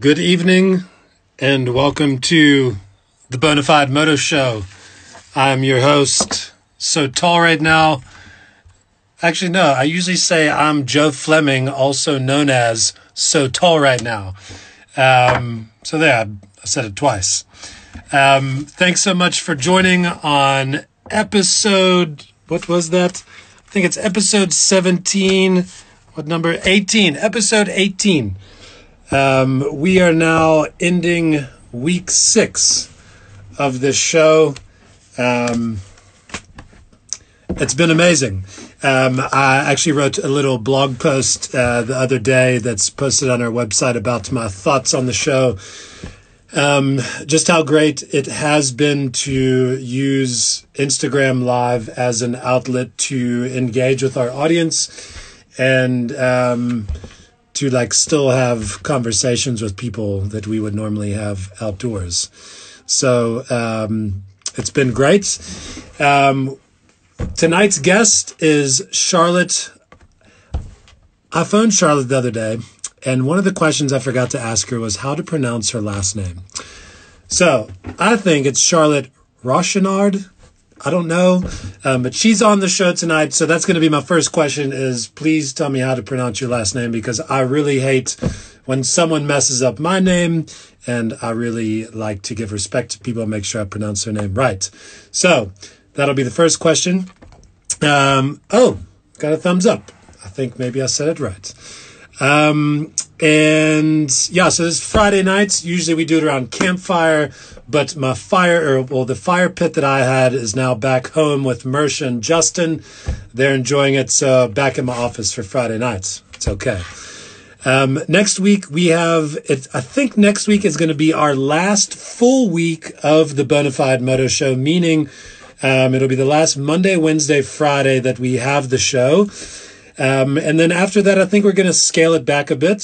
Good evening and welcome to the Bonafide Moto Show. I'm your host, so tall right now. Actually, no, I usually say I'm Joe Fleming, also known as so tall right now. Um, so there, I said it twice. Um, thanks so much for joining on episode, what was that? I think it's episode 17. What number? 18. Episode 18 um, we are now ending week six of this show. Um, it's been amazing. Um, I actually wrote a little blog post uh, the other day that's posted on our website about my thoughts on the show. Um, just how great it has been to use Instagram Live as an outlet to engage with our audience and um, to like still have conversations with people that we would normally have outdoors. So um, it's been great. Um, tonight's guest is Charlotte. I phoned Charlotte the other day, and one of the questions I forgot to ask her was how to pronounce her last name. So I think it's Charlotte Rochenard. I don't know, um, but she's on the show tonight, so that's going to be my first question. Is please tell me how to pronounce your last name because I really hate when someone messes up my name, and I really like to give respect to people and make sure I pronounce their name right. So that'll be the first question. Um, oh, got a thumbs up. I think maybe I said it right. Um, and yeah, so it's Friday nights. Usually we do it around campfire, but my fire, or well, the fire pit that I had is now back home with Mersh and Justin. They're enjoying it. So back in my office for Friday nights. It's okay. Um, next week we have it. I think next week is going to be our last full week of the Bonafide Moto Show, meaning um, it'll be the last Monday, Wednesday, Friday that we have the show. Um, and then after that, I think we're going to scale it back a bit.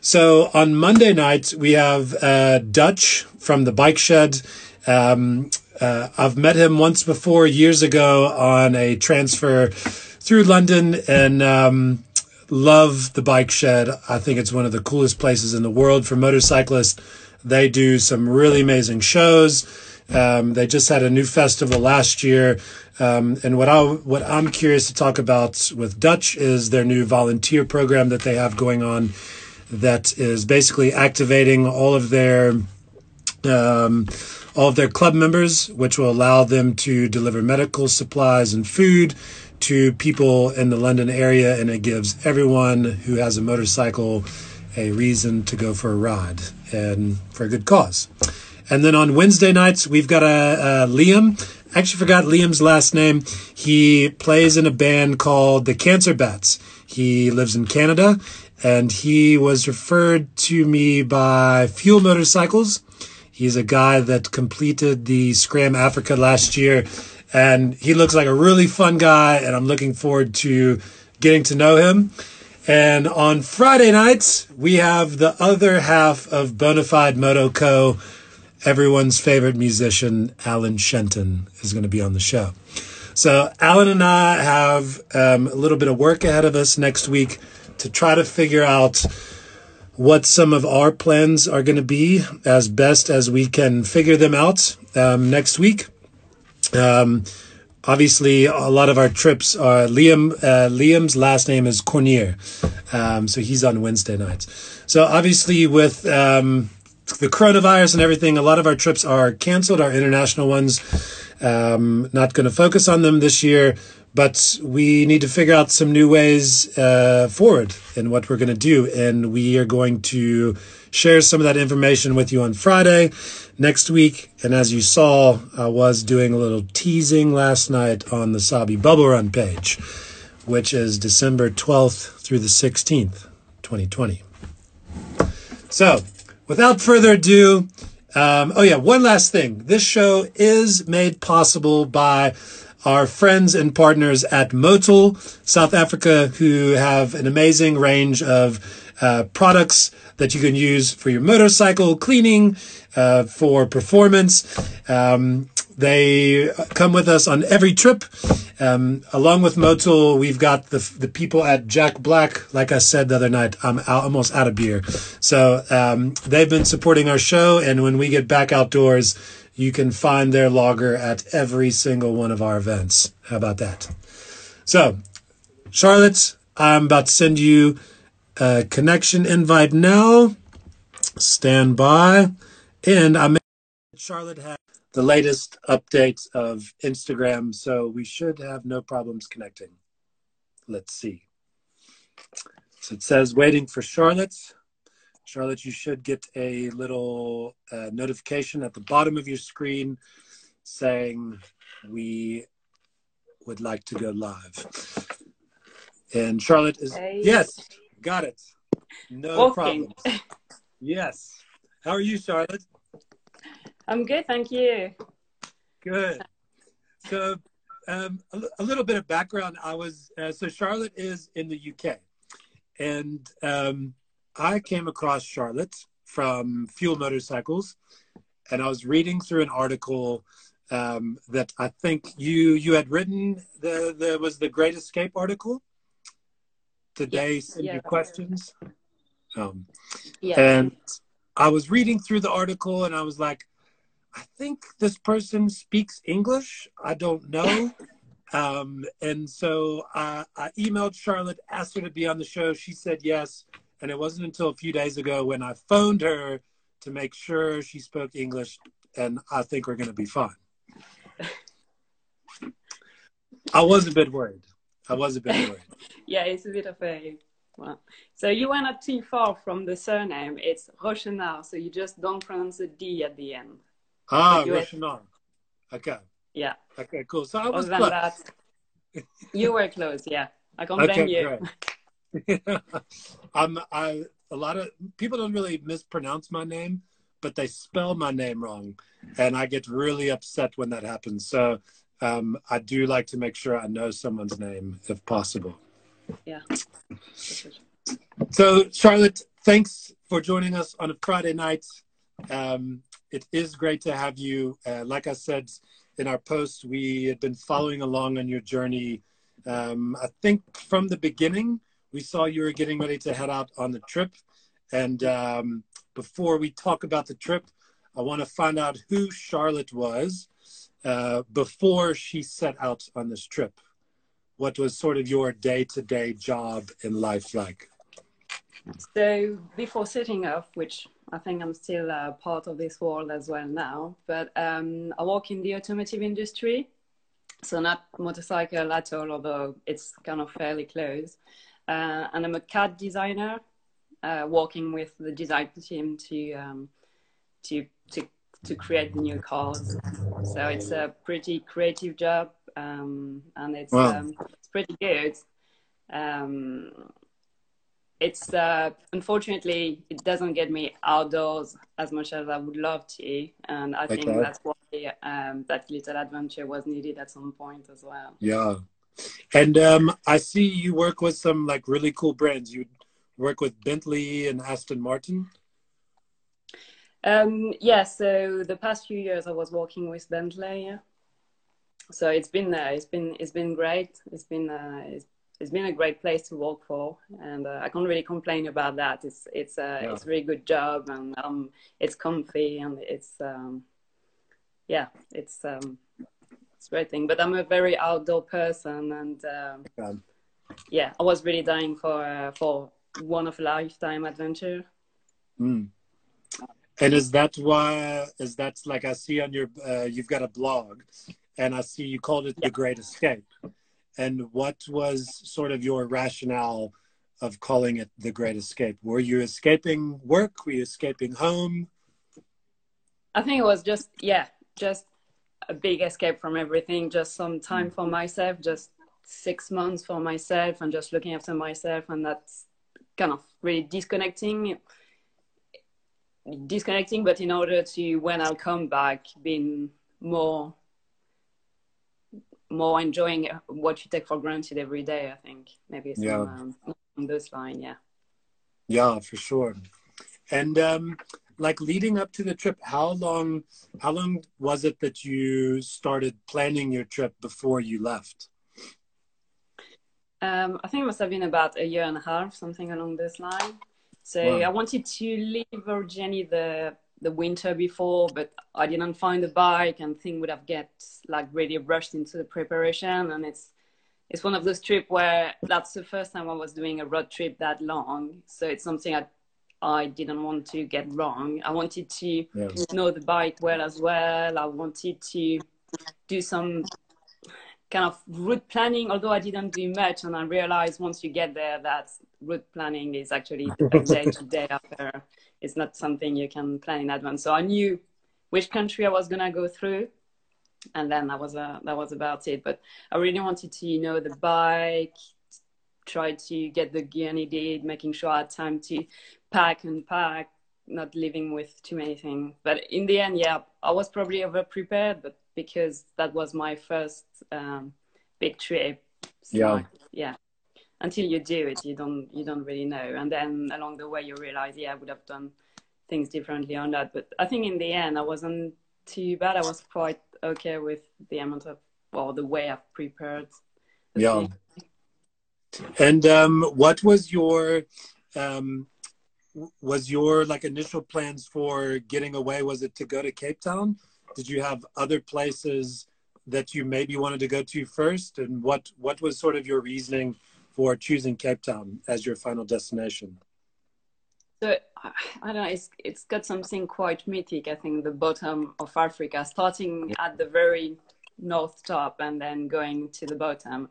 So on Monday night, we have uh, Dutch from the Bike Shed. Um, uh, I've met him once before years ago on a transfer through London and um, love the Bike Shed. I think it's one of the coolest places in the world for motorcyclists. They do some really amazing shows. Um, they just had a new festival last year. Um, and what I what I'm curious to talk about with Dutch is their new volunteer program that they have going on, that is basically activating all of their um, all of their club members, which will allow them to deliver medical supplies and food to people in the London area, and it gives everyone who has a motorcycle a reason to go for a ride and for a good cause. And then on Wednesday nights, we've got a, a Liam. I actually forgot Liam's last name. He plays in a band called the Cancer Bats. He lives in Canada, and he was referred to me by Fuel Motorcycles. He's a guy that completed the Scram Africa last year, and he looks like a really fun guy, and I'm looking forward to getting to know him. And on Friday nights, we have the other half of Bonafide Moto Co everyone's favorite musician, Alan Shenton, is going to be on the show. So, Alan and I have um, a little bit of work ahead of us next week to try to figure out what some of our plans are going to be as best as we can figure them out um, next week. Um, obviously, a lot of our trips are Liam. Uh, Liam's last name is Cormier, um, so he's on Wednesday nights. So obviously, with um, the coronavirus and everything, a lot of our trips are canceled, our international ones. Um, not going to focus on them this year, but we need to figure out some new ways uh, forward in what we're going to do. And we are going to share some of that information with you on Friday next week. And as you saw, I was doing a little teasing last night on the Sabi Bubble Run page, which is December 12th through the 16th, 2020. So, without further ado, um, oh yeah, one last thing. This show is made possible by our friends and partners at Motul, South Africa, who have an amazing range of uh, products that you can use for your motorcycle cleaning, uh, for performance. Um, they come with us on every trip. Um, along with Motul, we've got the the people at Jack Black. Like I said the other night, I'm out, almost out of beer. So um, they've been supporting our show, and when we get back outdoors, you can find their logger at every single one of our events. How about that? So, Charlotte, I'm about to send you a connection invite now. Stand by, and I'm Charlotte has the latest updates of Instagram, so we should have no problems connecting. Let's see. So it says waiting for Charlotte. Charlotte, you should get a little uh, notification at the bottom of your screen saying we would like to go live. And Charlotte is, hey. yes, got it. No Walking. problems. Yes. How are you, Charlotte? I'm good, thank you. Good. So, um, a, a, little bit of background. I was uh, so Charlotte is in the UK, and um, I came across Charlotte from Fuel Motorcycles, and I was reading through an article um, that I think you you had written. The the was the Great Escape article. Today, yeah. send yeah. your questions. Um, yeah. And I was reading through the article, and I was like, I think this person speaks English. I don't know. um, and so I, I emailed Charlotte, asked her to be on the show. She said yes. And it wasn't until a few days ago when I phoned her to make sure she spoke English. And I think we're going to be fine. I was a bit worried. I was a bit worried. yeah, it's a bit of a. Well, so you went not too far from the surname. It's Rochenard, so you just don't pronounce the D at the end. Ah, Rochenard. Okay. Yeah. Okay, cool. So I was close. That, you were close, yeah. I can't blame okay, you. I'm I a lot of people don't really mispronounce my name, but they spell my name wrong, and I get really upset when that happens. So um, I do like to make sure I know someone's name if possible. Yeah. So Charlotte, thanks for joining us on a Friday night. Um, it is great to have you. Uh, like I said in our post, we had been following along on your journey. Um, I think from the beginning, we saw you were getting ready to head out on the trip. And um, before we talk about the trip, I want to find out who Charlotte was uh, before she set out on this trip. What was sort of your day to day job in life like? So, before setting off, which I think I'm still a part of this world as well now. But um, I work in the automotive industry, so not motorcycle at all, although it's kind of fairly close. Uh, and I'm a CAD designer, uh, working with the design team to um, to to to create new cars. So it's a pretty creative job, um, and it's wow. Um, it's pretty good. It's uh, unfortunately it doesn't get me outdoors as much as I would love to, and I okay. think that's why um, that little adventure was needed at some point as well. Yeah, and um, I see you work with some like really cool brands. You work with Bentley and Aston Martin. Um, yeah, so the past few years I was working with Bentley. Yeah. So it's been uh, it's been it's been great. It's been uh, it's it's been a great place to work for, and uh, I can't really complain about that. It's it's a yeah. it's a really good job, and um, it's comfy, and it's um, yeah, it's um, it's a great thing. But I'm a very outdoor person, and um, yeah, I was really dying for uh, for one of a lifetime adventure. Mm. And is that why? Is that like I see on your? Uh, you've got a blog, and I see you called it yeah. the Great Escape and what was sort of your rationale of calling it the great escape? Were you escaping work? Were you escaping home? I think it was just yeah just a big escape from everything just some time for myself just six months for myself and just looking after myself and that's kind of really disconnecting disconnecting but in order to when i'll come back being more more enjoying what you take for granted every day. I think maybe some, yeah. um, on this line, yeah. Yeah, for sure. And um, like leading up to the trip, how long how long was it that you started planning your trip before you left? Um, I think it must have been about a year and a half, something along this line. So wow. I wanted to leave Virginia the the winter before, but I didn't find a bike, and thing would have get like really rushed into the preparation. And it's it's one of those trips where that's the first time I was doing a road trip that long. So it's something I I didn't want to get wrong. I wanted to know the bike well as well. I wanted to do some kind of route planning, although I didn't do much. And I realized once you get there that route planning is actually a day to day after. It's not something you can plan in advance. So I knew which country I was gonna go through, and then that was uh, that was about it. But I really wanted to you know the bike, try to get the gear needed, making sure I had time to pack and pack, not living with too many things. But in the end, yeah, I was probably over prepared, but because that was my first um, big trip. So yeah. yeah. Until you do it, you don't you don't really know, and then along the way you realize, yeah, I would have done things differently on that. But I think in the end, I wasn't too bad. I was quite okay with the amount of well, the way I've prepared. Yeah. And um, what was your um, was your like initial plans for getting away? Was it to go to Cape Town? Did you have other places that you maybe wanted to go to first? And what, what was sort of your reasoning for choosing Cape Town as your final destination? So I don't know. It's it's got something quite mythic. I think the bottom of Africa, starting at the very north top and then going to the bottom.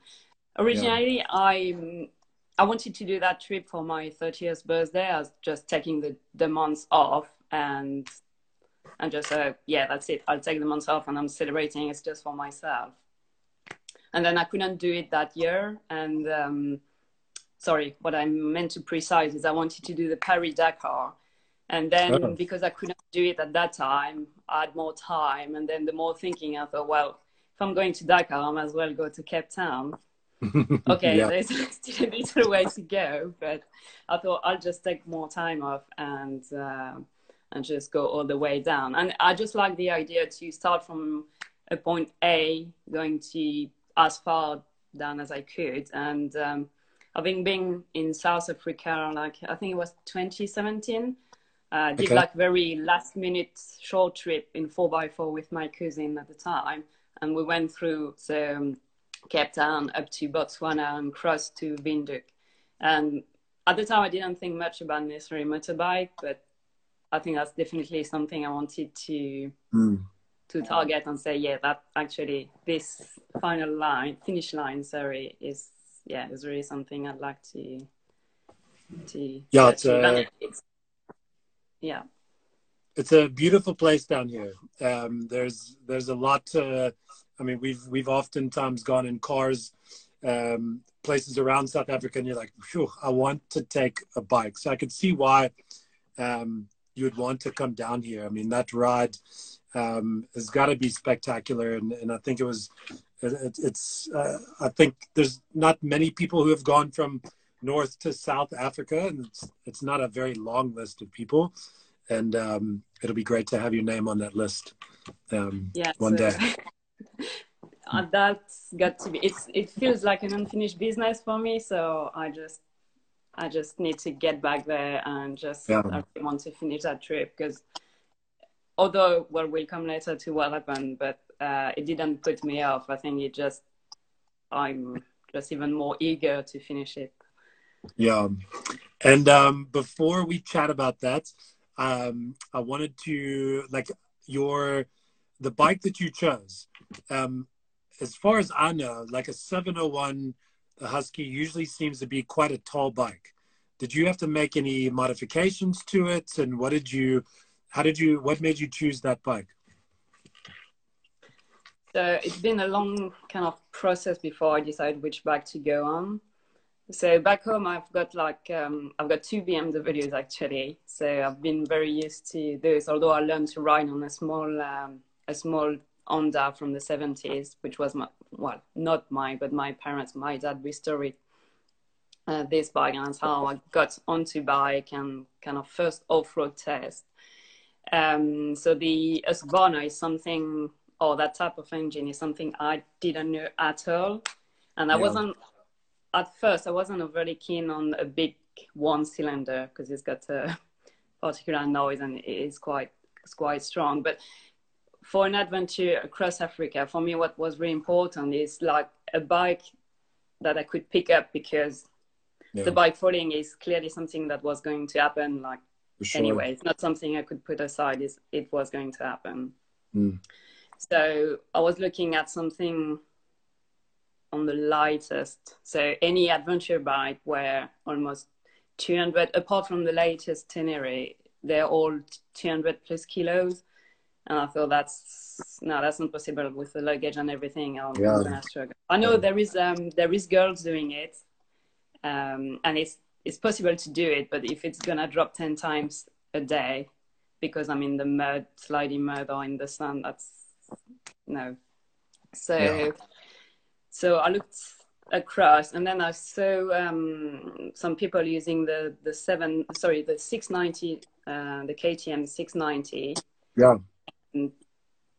Originally, yeah. I I wanted to do that trip for my 30th birthday. I was just taking the the months off and and just uh, yeah that's it i'll take the month off and i'm celebrating it's just for myself and then i couldn't do it that year and um, sorry what i meant to precise is i wanted to do the paris dakar and then oh. because i couldn't do it at that time i had more time and then the more thinking i thought well if i'm going to dakar i might as well go to cape town okay yeah. there's still a little way to go but i thought i'll just take more time off and uh, and just go all the way down. And I just like the idea to start from a point A, going to as far down as I could. And um, having been in South Africa, like I think it was 2017, uh, did okay. like very last minute short trip in 4x4 with my cousin at the time. And we went through the, um, Cape Town up to Botswana and crossed to Windhoek. And at the time, I didn't think much about necessarily motorbike, but I think that's definitely something I wanted to mm. to target and say, yeah, that actually this final line, finish line, sorry, is yeah, is really something I'd like to to yeah, it's, uh, it's, yeah. It's a beautiful place down here. Um, there's there's a lot. To, I mean, we've we've oftentimes gone in cars, um, places around South Africa, and you're like, I want to take a bike. So I could see why um, you would want to come down here. I mean, that ride um, has got to be spectacular, and, and I think it was. It, it's. Uh, I think there's not many people who have gone from North to South Africa, and it's it's not a very long list of people, and um, it'll be great to have your name on that list. Um, yeah, one day. uh, that's got to be. It's it feels like an unfinished business for me, so I just I just need to get back there and just yeah. I really want to finish that trip because although well we'll come later to what happened, but uh, it didn't put me off. I think it just I'm just even more eager to finish it. Yeah, and um, before we chat about that, um, I wanted to like your the bike that you chose. Um, as far as I know, like a 701 the Husky usually seems to be quite a tall bike. Did you have to make any modifications to it? And what did you, how did you, what made you choose that bike? So it's been a long kind of process before I decided which bike to go on. So back home, I've got like um, I've got two BMWs actually. So I've been very used to those. Although I learned to ride on a small um, a small Honda from the 70s, which was my, well, not mine, but my parents, my dad restored uh, this bike, and that's how I got onto bike and kind of first off-road test. Um, so the Husqvarna is something, or that type of engine is something I didn't know at all, and I Yeah. wasn't at first. I wasn't overly keen on a big one cylinder because it's got a particular noise and it is quite it's quite strong. But for an adventure across Africa, for me, what was really important is like a bike that I could pick up because Yeah, the bike falling is clearly something that was going to happen like sure. anyway. It's not something i could put aside. Is it was going to happen. Mm. so i was looking at something on the lightest. So any adventure bike where almost 200 apart from the latest tenere they're all 200 plus kilos and i thought that's no that's not possible with the luggage and everything i'm, Yeah. Gonna struggle i know Yeah. there is um there is girls doing it um and it's it's possible to do it, but if it's gonna drop ten times a day because I'm in the mud, sliding mud, or in the sun, that's no. So, Yeah. so I looked across, and then I saw um, some people using the the seven, sorry, the six ninety, uh, the KTM six ninety. Yeah.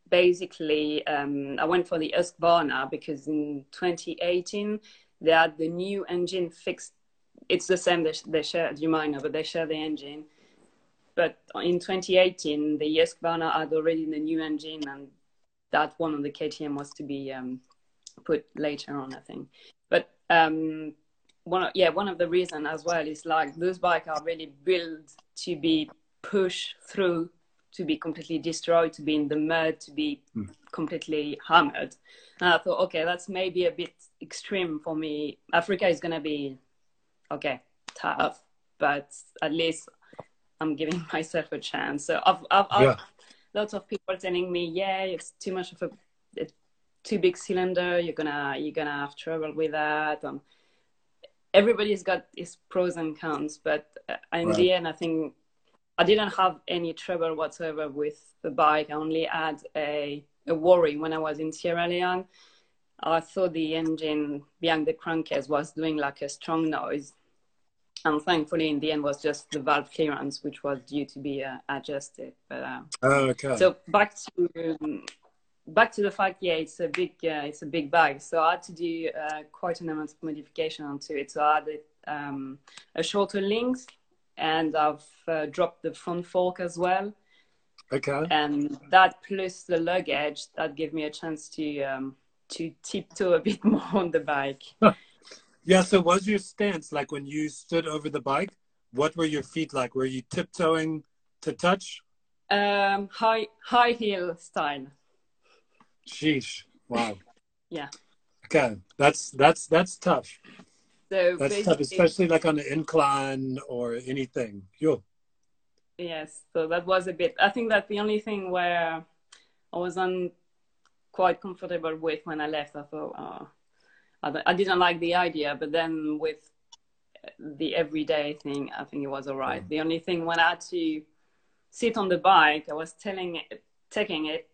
Basically, um, I went for the Husqvarna because in 2018 they had the new engine fixed it's the same. They, they share Jumina, but they share the engine. But in 2018, the Husqvarna had already the new engine, and that one on the KTM was to be um, put later on, I think. But um, one, of, yeah, one of the reasons as well is like those bikes are really built to be pushed through, to be completely destroyed, to be in the mud, to be Mm. completely hammered. And I thought, okay, that's maybe a bit extreme for me. Africa is gonna be okay, tough, but at least I'm giving myself a chance. So I've, I've, I've Yeah. lots of people telling me, yeah, it's too much of a, a too big cylinder. You're gonna you're gonna have trouble with that. Um, everybody's got his pros and cons, but uh, in Right. the end, I think I didn't have any trouble whatsoever with the bike. I only had a a worry when I was in Sierra Leone. I thought the engine behind the crankcase was doing like a strong noise. And thankfully, in the end, was just the valve clearance, which was due to be uh, adjusted. But uh, Oh, okay. so back to um, back to the fact, yeah, it's a big uh, it's a big bag. So I had to do uh, quite an amount of modification onto it. So I added um, a shorter length, and I've uh, dropped the front fork as well okay. and that plus the luggage that gave me a chance to um, to tiptoe a bit more on the bike. Yeah. So, was your stance like when you stood over the bike? What were your feet like? Were you tiptoeing to touch? Um, high high heel style. Sheesh. Wow. Yeah. Okay. That's that's that's tough. So That's tough, especially like on an incline or anything. Yo. yes. So that was a bit. I think that the only thing where I wasn't quite comfortable with when I left, I thought, oh, I, I didn't like the idea. But then with the everyday thing, I think it was all right. The only thing when I had to sit on the bike, I was telling it, taking it,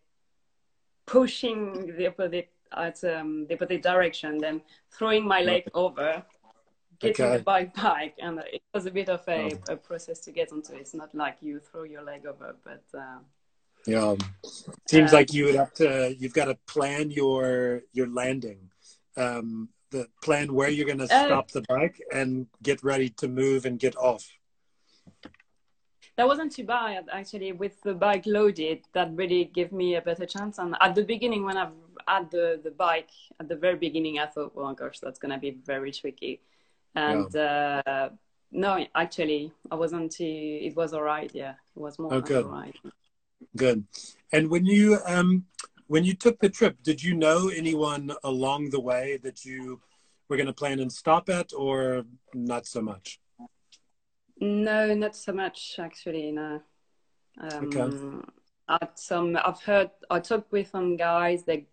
pushing the opposite at um, the opposite direction, then throwing my leg over, getting Okay. the bike back, and it was a bit of a, a process to get onto it. It's not like you throw your leg over, but uh, Yeah. Seems Uh, like you would have to. You've got to plan your your landing. Um, the plan where you're going to Uh, stop the bike and get ready to move and get off. that wasn't too bad actually. With the bike loaded, that really gave me a better chance. And at the beginning, when I've had the the bike at the very beginning, I thought, oh gosh, that's gonna be very tricky. And uh, no, actually, I wasn't too. It was all right. Yeah, it was more Oh, good. all right. Good. And when you um when you took the trip, did you know anyone along the way that you were going to plan and stop at, or not so much? No, not so much actually. No. Um, Okay. At some, I've heard. I talked with some guys. They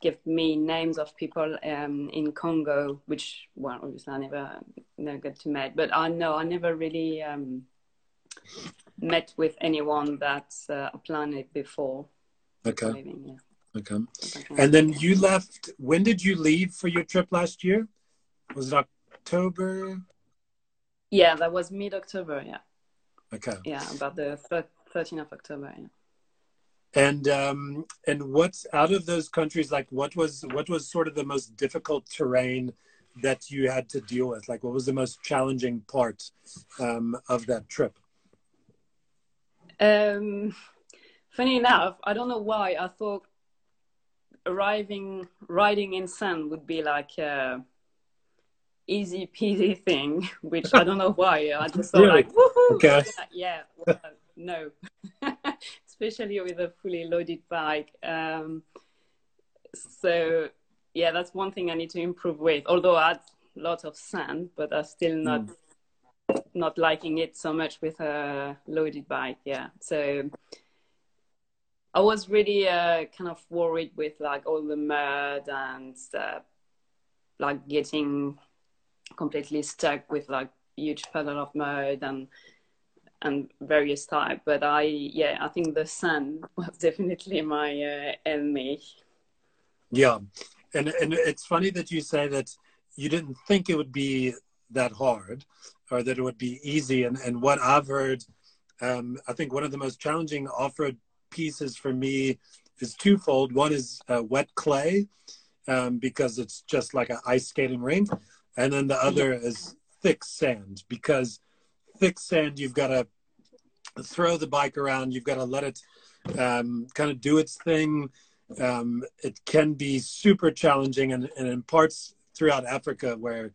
give me names of people um, in Congo, which well, obviously I never never got to meet. But I know I never really um, met with anyone that's uh, planned it before Okay. leaving. Yeah. Okay. Okay. And then you left. When did you leave for your trip last year? Was it October? yeah, that was mid October. Yeah, Okay. yeah, about the 13th of October. Yeah. And um, and what's out of those countries? Like, what was what was sort of the most difficult terrain that you had to deal with? Like, what was the most challenging part um, of that trip? Um, funny enough, I don't know why I thought arriving riding in sand would be like a easy peasy thing, which I don't know why. I just thought Really? like, woohoo! Okay. Yeah, well, no, especially with a fully loaded bike. Um, so yeah, that's one thing I need to improve with. Although I had lots of sand, but I'm still not not liking it so much with a loaded bike. Yeah, so I was really uh, kind of worried with like all the mud and uh, like getting completely stuck with like huge puddle of mud and and various type. But I yeah, I think the sand was definitely my uh, enemy. Yeah, and and it's funny that you say that you didn't think it would be that hard, or that it would be easy. And and what I've heard, um, I think one of the most challenging off-road pieces for me is twofold. One is uh, wet clay, um, because it's just like an ice skating rink, and then the other is thick sand because thick sand you've got to throw the bike around. You've got to let it um, kind of do its thing. Um, it can be super challenging, and, and in parts throughout Africa where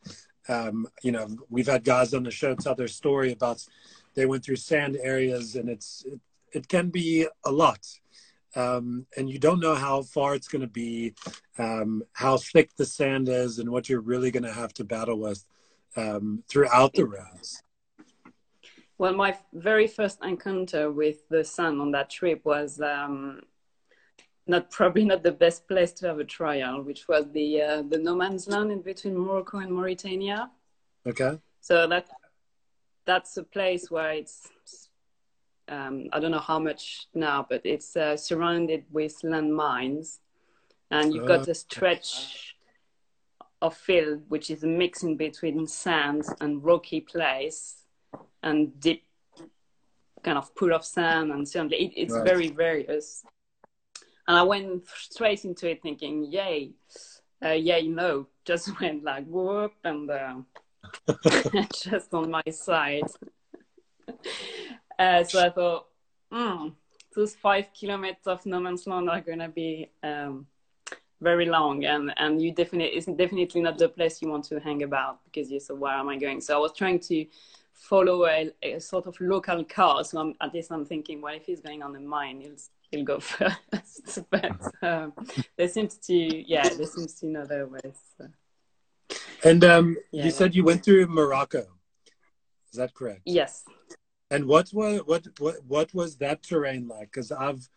um, you know we've had guys on the show tell their story about they went through sand areas, and it's it, it can be a lot. Um, and you don't know how far it's going to be, um, how thick the sand is, and what you're really going to have to battle with um, throughout the rounds. Well, my very first encounter with the sun on that trip was um, not probably not the best place to have a trial, which was the uh, the no man's land in between Morocco and Mauritania. Okay. So that that's a place where it's um, I don't know how much now, but it's uh, surrounded with landmines, and you've got Uh. a stretch of field which is a mixing between sand and rocky place and deep kind of pool of sand and on. It, it's Right. very various. And I went straight into it thinking, yay, uh, yay, no, just went like whoop and uh, just on my side. uh, so I thought, hmm, those five kilometers of no man's land are going to be um, very long and and you definitely it's definitely not the place you want to hang about because you said where am i going so i was trying to follow a, a sort of local car so I'm, at least i'm thinking well if he's going on the mine he'll he'll go first but um, there seems to yeah there seems to know their ways so. And um, Yeah. you said you went through Morocco. Is that correct? yes And what was what what what was that terrain like? Because I've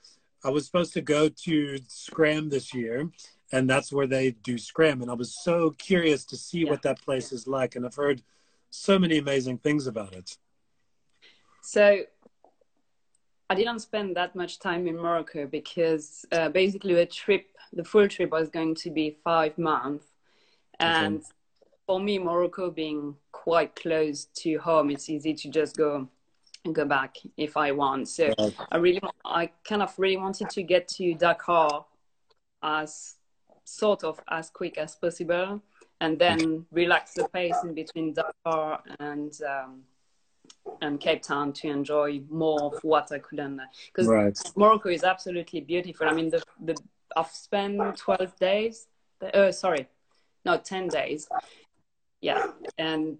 I was supposed to go to Scram this year, and that's where they do Scram, and I was so curious to see Yeah. what that place is like, and I've heard so many amazing things about it. So I didn't spend that much time in Morocco because uh, basically the trip, the full trip was going to be five months. And for me, Morocco being quite close to home, it's easy to just go and go back if I want. So. I really, I kind of really wanted to get to Dakar as sort of as quick as possible and then relax the pace in between Dakar and um, and Cape Town to enjoy more of what I couldn't because Right. Morocco is absolutely beautiful. I mean, the the I've spent twelve days. Uh, sorry, no, ten days. Yeah, and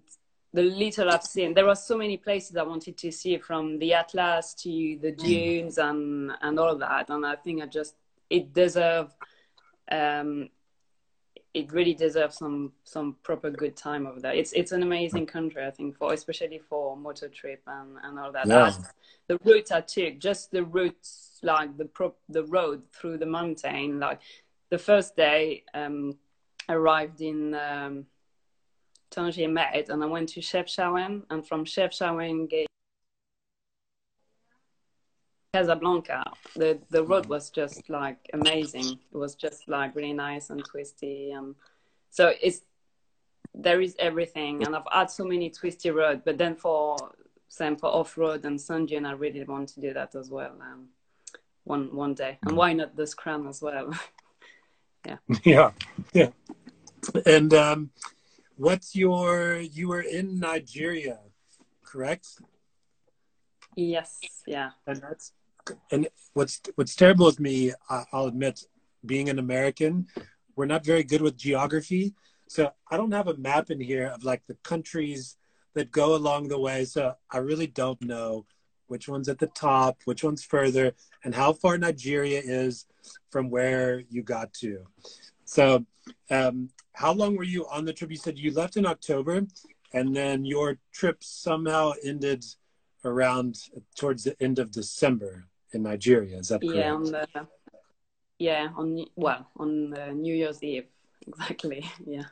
the little I've seen, there are so many places I wanted to see, from the Atlas to the dunes and and all that. And I think I just it deserve. Um, it really deserves some some proper good time over there. It's it's an amazing country, I think, for especially for motor trip and, and all that. Yeah. The route I took, just the routes, like the pro, the road through the mountain. Like the first day, um, I arrived in um, Tanger Med, and I went to Chefchaouen, and from Chefchaouen get Casablanca. The the road was just like amazing. It was just like really nice and twisty, and so it's there is everything. And I've had so many twisty roads, but then for same for off road and sun dune. I really want to do that as well. Um, one one day, and why not the Scram as well? yeah. Yeah. Yeah. And um, what's your? You were in Nigeria, correct? Yes. Yeah. And that's and what's what's terrible with me, I'll admit, being an American, we're not very good with geography. So I don't have a map in here of like the countries that go along the way. So I really don't know which one's at the top, which one's further, and how far Nigeria is from where you got to. So, um, how long were you on the trip? You said you left in October, and then your trip somehow ended around towards the end of December in Nigeria. Is that correct? Yeah, on the yeah on well on New Year's Eve exactly. Yeah.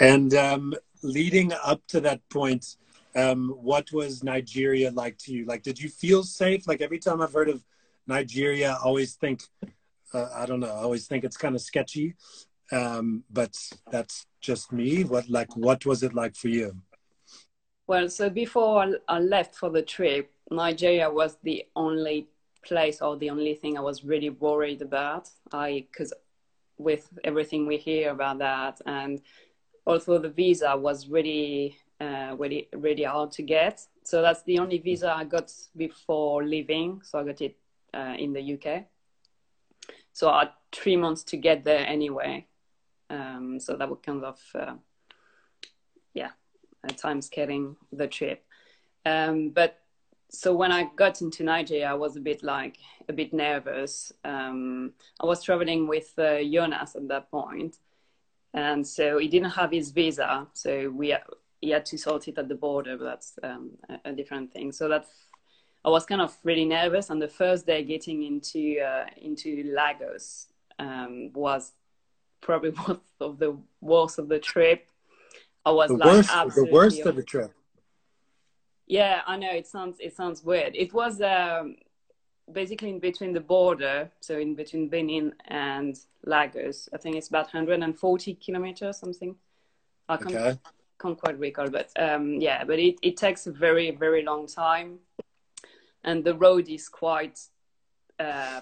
And um, leading up to that point, um, what was Nigeria like to you? Like, did you feel safe? Like every time I've heard of Nigeria, I always think, uh, I don't know, I always think it's kind of sketchy. Um, but that's just me. What like, what was it like for you? Well, so before I left for the trip, Nigeria was the only place or the only thing I was really worried about. I because with everything we hear about that, and also the visa was really, uh, really, really hard to get. So that's the only visa I got before leaving. So I got it uh, in the UK. So I had three months to get there anyway. Um, so that was kind of, uh, yeah, time scaling the trip. Um, but so when I got into Nigeria, I was a bit like a bit nervous. Um, I was traveling with uh, Jonas at that point, and so he didn't have his visa, so we he had to sort it at the border. But that's um, a, a, different thing. So that's I was kind of really nervous. And the first day getting into uh, into Lagos um, was probably one of the worst of the trip. I was the like worst, the worst of the trip. Yeah, I know it sounds it sounds weird. It was um, basically in between the border, so in between Benin and Lagos. I think it's about 140 kilometers, something. I can't, okay. can't quite recall, but um, yeah, but it, it takes a very very long time, and the road is quite uh,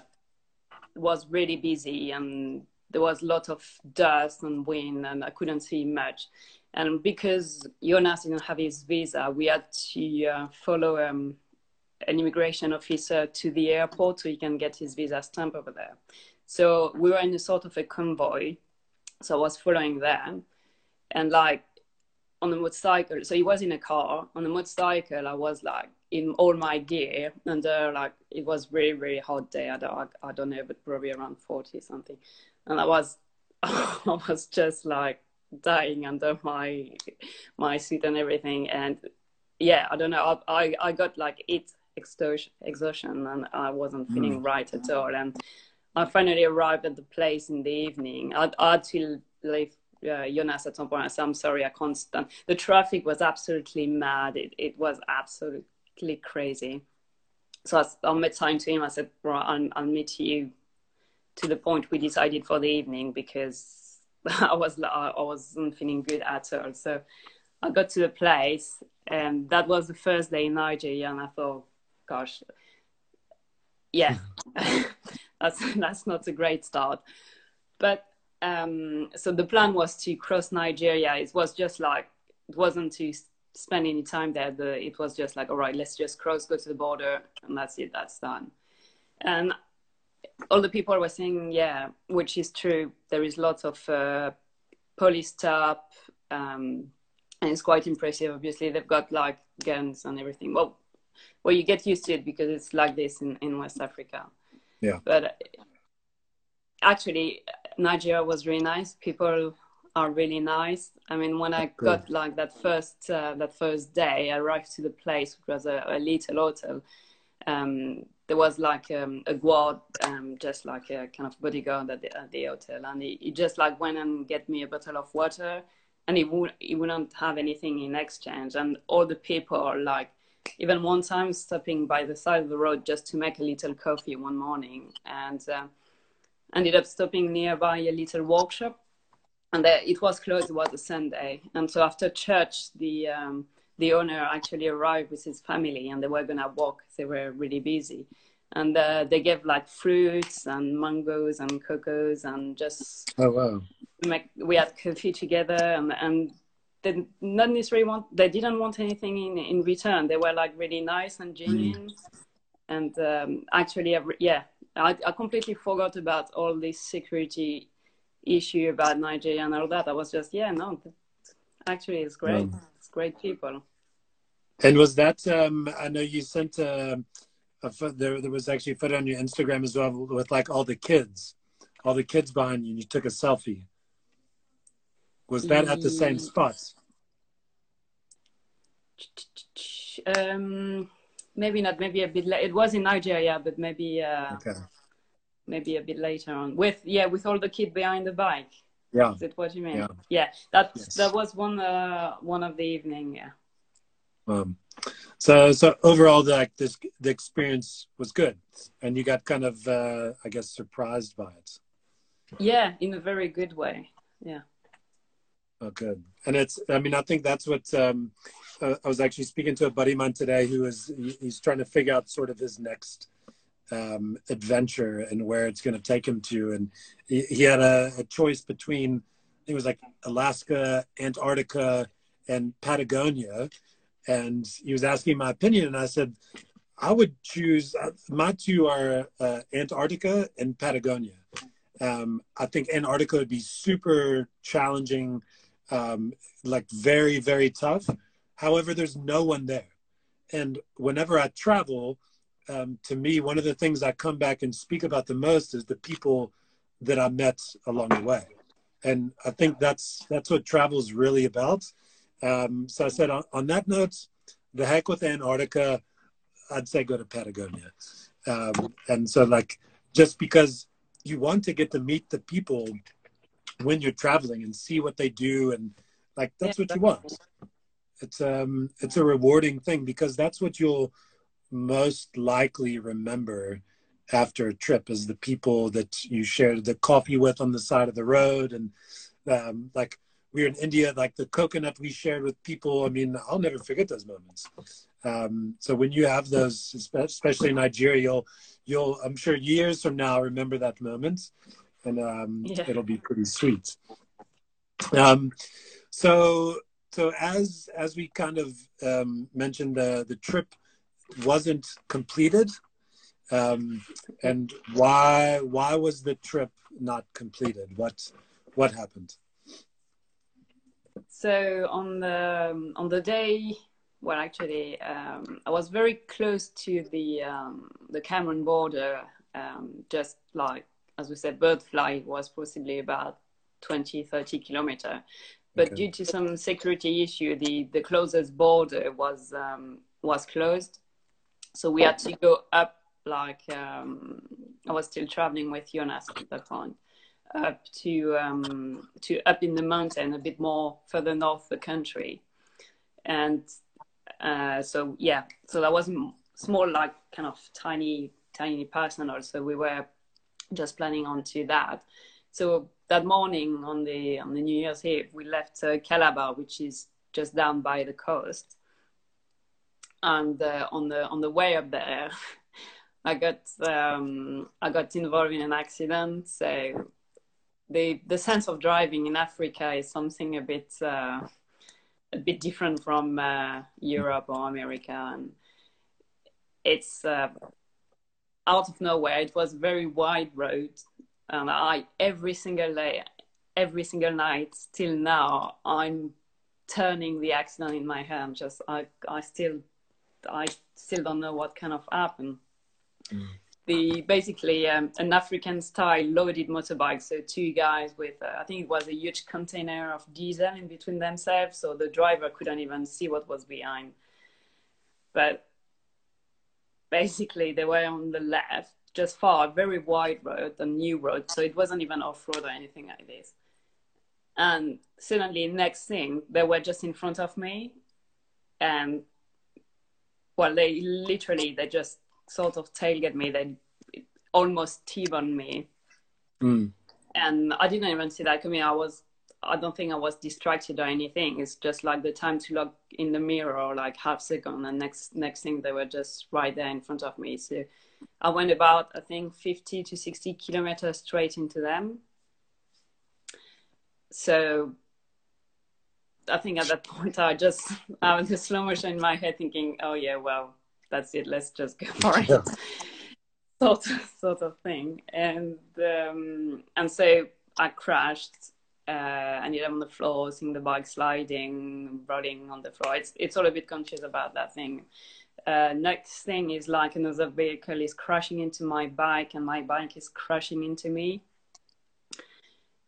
was really busy and there was a lot of dust and wind and I couldn't see much. And because Jonas didn't have his visa, we had to uh, follow um, an immigration officer to the airport so he can get his visa stamp over there. So we were in a sort of a convoy. So I was following them. And like on the motorcycle, so he was in a car. On the motorcycle, I was like in all my gear. And uh, like it was really, really hot day. I don't, I don't know, but probably around 40 something. And I was, I was just like, dying under my my suit and everything. And yeah i don't know. I i, I got like it exhaustion and i wasn't hmm. feeling mm. right at all. And i finally arrived at the place in the evening. I, I had to leave uh, Jonas at some point. I said I'm sorry I can't stand. The traffic was absolutely mad. It, it was absolutely crazy. So I, I made time to him. I said bro I'll, I'll meet you to the point we decided for the evening because I was I wasn't feeling good at all. So I got to the place, and that was the first day in Nigeria, and I thought, gosh, yeah, that's that's not a great start. But um, so the plan was to cross Nigeria. It was just like it wasn't to spend any time there. The, it was just like, all right, let's just cross, go to the border, and that's it. That's done. And all the people were saying, yeah, which is true. There is lots of uh, police stop, um, and it's quite impressive. Obviously, they've got like guns and everything. Well, well, you get used to it because it's like this in, in West Africa. Yeah. But uh, actually, Nigeria was really nice. People are really nice. I mean, when I Good. got like that first uh, that first day, I arrived to the place, which was a, a little hotel. Um, there was like um, a guard, um, just like a kind of bodyguard at the, at the hotel, and he, he, just like went and get me a bottle of water, and he would he wouldn't have anything in exchange, and all the people are like even one time stopping by the side of the road just to make a little coffee one morning, and uh, ended up stopping nearby a little workshop, and it was closed. It was a Sunday, and so after church, the um, the owner actually arrived with his family and they were gonna walk. They were really busy, and uh, they gave like fruits and mangoes and cocos and just Oh wow. make, we had coffee together and and they not necessarily want they didn't want anything in in return. They were like really nice and genuine, and um, actually, yeah, I, I completely forgot about all this security issue about Nigeria and all that. I was just yeah, no, actually, it's great. Mm. It's great people. And was that? Um, I know you sent a, a pho- there. There was actually a photo on your Instagram as well with like all the kids, all the kids behind you, and you took a selfie. Was that at the same Ye- spots? Um, maybe not. Maybe a bit. La- it was in Nigeria, but maybe uh, Okay. maybe a bit later on. With yeah, with all the kid behind the bike. Yeah. Is that what you mean? Yeah. Yeah, that Yes. that was one uh, one of the evening. Yeah. Um, so so overall, like this, the experience was good, and you got kind of, uh, I guess, surprised by it. Yeah, in a very good way. Yeah. Oh, good. And it's, I mean, I think that's what um, uh, I was actually speaking to a buddy of mine today who is, he- he's trying to figure out sort of his next um, adventure and where it's going to take him to. And he, he had a, a choice between, it was like Alaska, Antarctica, and Patagonia. And he was asking my opinion. And I said, I would choose, uh, my two are uh, Antarctica and Patagonia. Um, I think Antarctica would be super challenging um, like very very tough however there's no one there and whenever i travel um, to me one of the things i come back and speak about the most is the people that i met along the way and i think that's that's what travel is really about um, so i said on, on that note the heck with antarctica i'd say go to patagonia. Um, and so like just because you want to get to meet the people when you're traveling and see what they do and like that's what you want. It's um it's a rewarding thing because that's what you'll most likely remember after a trip is the people that you shared the coffee with on the side of the road and um like we were in india like the coconut we shared with people i mean i'll never forget those moments um so when you have those especially in nigeria you'll you'll i'm sure years from now remember that moment and um, Yeah. it'll be pretty sweet. Um, so, so as as we kind of um, mentioned, the the trip wasn't completed, um, and why why was the trip not completed? What what happened? So on the on the day, well, actually, um, I was very close to the um, the Cameroon border. Um, just like as we said, Birdfly was possibly about 20, 30 kilometer. But Okay. due to some security issue, the, the closest border was um, was closed. So we had to go up like um, I was still traveling with Jonas at that point up to um, to up in the mountain a bit more further north the country, and uh, so yeah, so that was small like kind of tiny tiny personal. So we were just planning on to that. So that morning on the on the New Year's Eve, we left uh, Calabar, which is just down by the coast. And uh, on the on the way up there, I got um, I got involved in an accident. So the the sense of driving in Africa is something a bit uh, a bit different from uh, Europe or America, and it's uh, out of nowhere. It was a very wide road, and I every single day, every single night, till now, I'm turning the accident in my hand. Just I I still I still don't know what kind of happened. The basically um, an African style loaded motorbike. So two guys with uh, I think it was a huge container of diesel in between themselves, so the driver couldn't even see what was behind. But basically they were on the left, just far, very wide road, a new road, so it wasn't even off road or anything like this. And suddenly, next thing, they were just in front of me, and well, they literally they just sort of tailgate me. They almost T-boned me, Mm. and I didn't even see that coming. I was I don't think I was distracted or anything. It's just like the time to look in the mirror, like half second, and next next thing they were just right there in front of me. So I went about I think 50 to 60 kilometers straight into them. So I think at that point I just I was in slow motion in my head thinking, oh yeah, well that's it, let's just go for it. Yeah. sort of, sort of thing, and um, and so I crashed uh, ended up on the floor, seeing the bike sliding, rolling on the floor. It's it's all a bit conscious about that thing. Uh, next thing is like another vehicle is crashing into my bike, and my bike is crashing into me.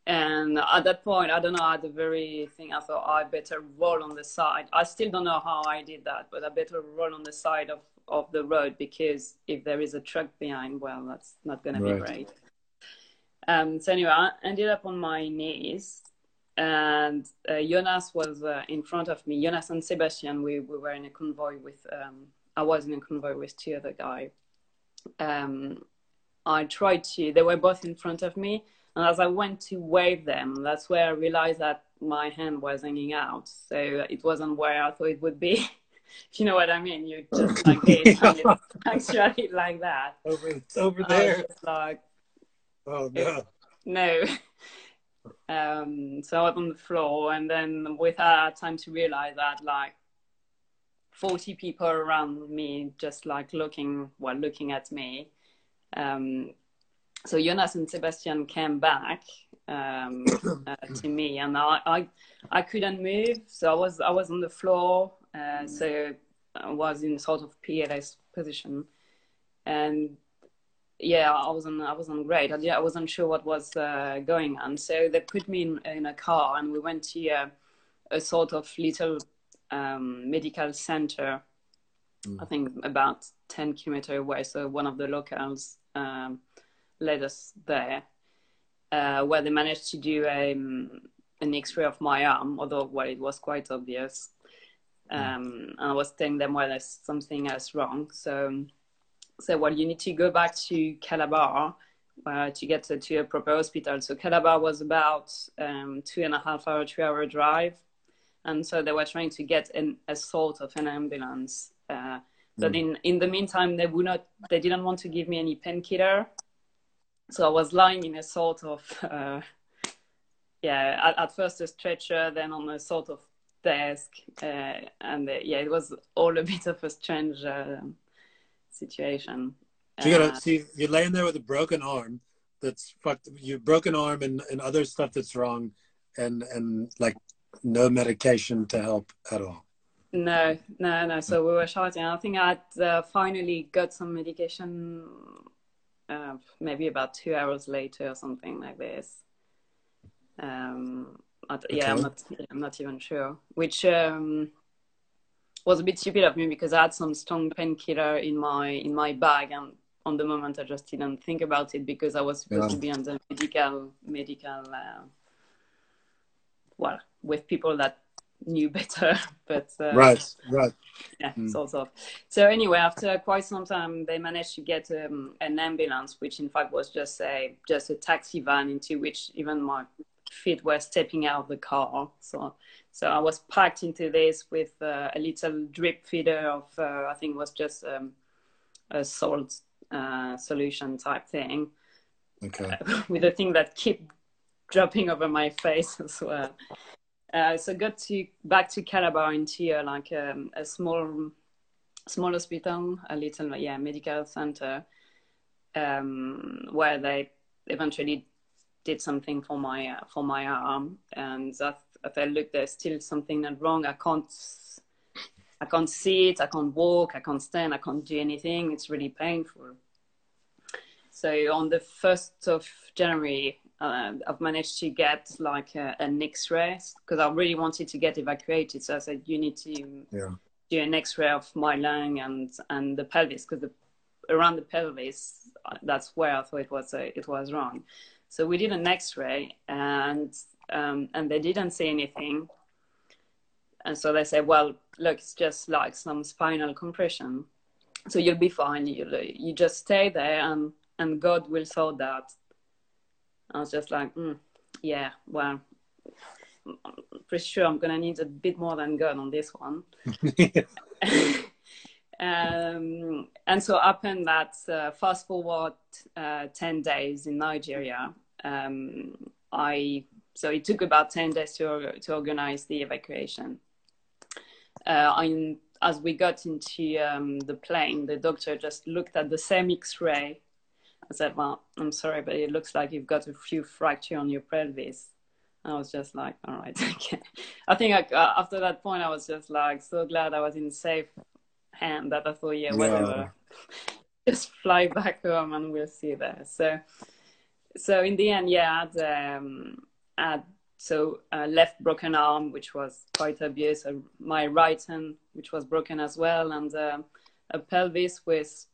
And at that point, I don't know, at the very thing, I thought I better roll on the side. I still don't know how I did that, but I better roll on the side of, of the road because if there is a truck behind, well, that's not going right. to be great. Um, so anyway, I ended up on my knees, and uh, Jonas was uh, in front of me. Jonas and Sebastian, we, we were in a convoy with. Um, I was in a convoy with two other guys. Um, I tried to. They were both in front of me, and as I went to wave them, that's where I realized that my hand was hanging out. So it wasn't where I thought it would be. if you know what I mean, you just like actually like that. Over, over there. like Oh no. No. um, so I was on the floor, and then without time to realize that, like, 40 people around me just like looking, well, looking at me. Um, so Jonas and Sebastian came back um, uh, to me, and I, I, I couldn't move, so I was I was on the floor, uh, so I was in sort of PLS position, and yeah, I wasn't I wasn't great. I, I wasn't sure what was uh, going on. So they put me in, in a car and we went to a, a sort of little um, medical center. Mm. I think about ten kilometers away. So one of the locals um, led us there, uh, where they managed to do a, um, an X-ray of my arm, although well, it was quite obvious. Um, and I was telling them, well, there's something else wrong. So so well you need to go back to calabar uh, to get to, to, a proper hospital so calabar was about um, two and a half hour three hour drive and so they were trying to get an, a sort of an ambulance uh, but mm. in, in the meantime they would not they didn't want to give me any painkiller so i was lying in a sort of uh, yeah at, at, first a stretcher then on a sort of desk uh, and uh, yeah it was all a bit of a strange uh, situation. So you gotta uh, see you're laying there with a broken arm that's fucked you broken arm and, and other stuff that's wrong and and like no medication to help at all. No, no, no. So we were shouting. I think I uh, finally got some medication, uh, maybe about two hours later or something like this. Um, yeah, I'm not. I'm not even sure. Which um, was a bit stupid of me because I had some strong painkiller in my in my bag, and on the moment I just didn't think about it because I was supposed yeah. to be on the medical medical uh, well with people that knew better but uh, right right yeah mm. sort of so anyway after quite some time they managed to get um, an ambulance which in fact was just a just a taxi van into which even my feet were stepping out of the car so so I was packed into this with uh, a little drip feeder of, uh, I think it was just um, a salt uh, solution type thing. Okay. with a thing that kept dropping over my face as well. Uh, so got to back to Calabar into like um, a small, small hospital, a little yeah medical center, um, where they eventually did something for my uh, for my arm, and that I felt look, there's still something not wrong. I can't, I can't see it. I can't walk. I can't stand. I can't do anything. It's really painful. So on the first of January, uh, I've managed to get like a, an X-ray because I really wanted to get evacuated. So I said, you need to yeah. do an X-ray of my lung and and the pelvis because the around the pelvis, that's where I thought it was uh, it was wrong. So we did an X-ray and um, and they didn't see anything. And so they said, well, look, it's just like some spinal compression. So you'll be fine. You you just stay there and, and God will sort that. I was just like, mm, yeah, well, I'm pretty sure I'm gonna need a bit more than God on this one. um, and so happened that uh, fast forward uh, 10 days in Nigeria. Um, I so it took about 10 days to, to organize the evacuation. Uh, I, as we got into um, the plane, the doctor just looked at the same X-ray. I said, "Well, I'm sorry, but it looks like you've got a few fracture on your pelvis." I was just like, "All right, okay." I think I, uh, after that point, I was just like so glad I was in safe hand that I thought, yeah, whatever, yeah. just fly back home and we'll see there. So, so in the end, yeah, I had, um, I so uh, left broken arm, which was quite obvious. Uh, my right hand, which was broken as well, and uh, a pelvis with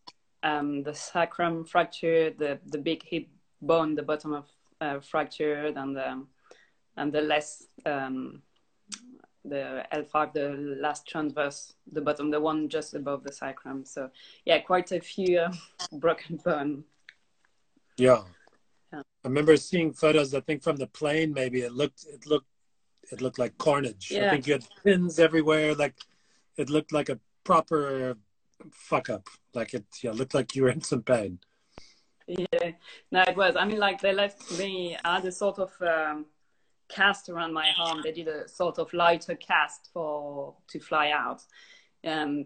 um, the sacrum fractured, the the big hip bone, the bottom of uh, fractured, and um, and the less um, the L5, the last transverse, the bottom, the one just above the sacrum. So yeah, quite a few uh, broken bone. Yeah. I remember seeing photos. I think from the plane, maybe it looked it looked it looked like carnage. Yeah. I think you had pins everywhere. Like it looked like a proper fuck up. Like it yeah, looked like you were in some pain. Yeah, no, it was. I mean, like they left me. I had a sort of. Um, cast around my arm. They did a sort of lighter cast for to fly out. Um,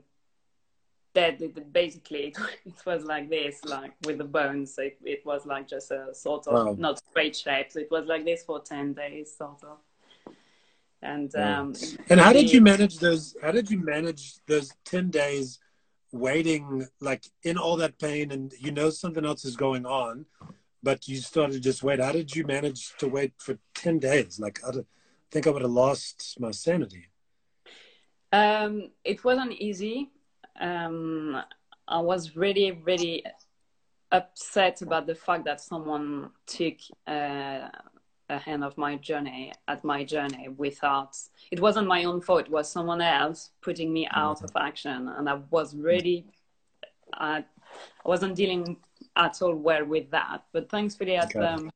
that basically it was like this, like with the bones. It, it was like just a sort of wow. not straight shape. So it was like this for ten days, sort of. And um, and how did you manage those? How did you manage those ten days? waiting like in all that pain and you know something else is going on but you started to just wait. How did you manage to wait for 10 days? Like, I think I would have lost my sanity. Um, it wasn't easy. Um, I was really, really upset about the fact that someone took uh, a hand of my journey at my journey without it wasn't my own fault it was someone else putting me out mm-hmm. of action and i was really I, I wasn't dealing at all well with that. But thankfully, at, okay. um,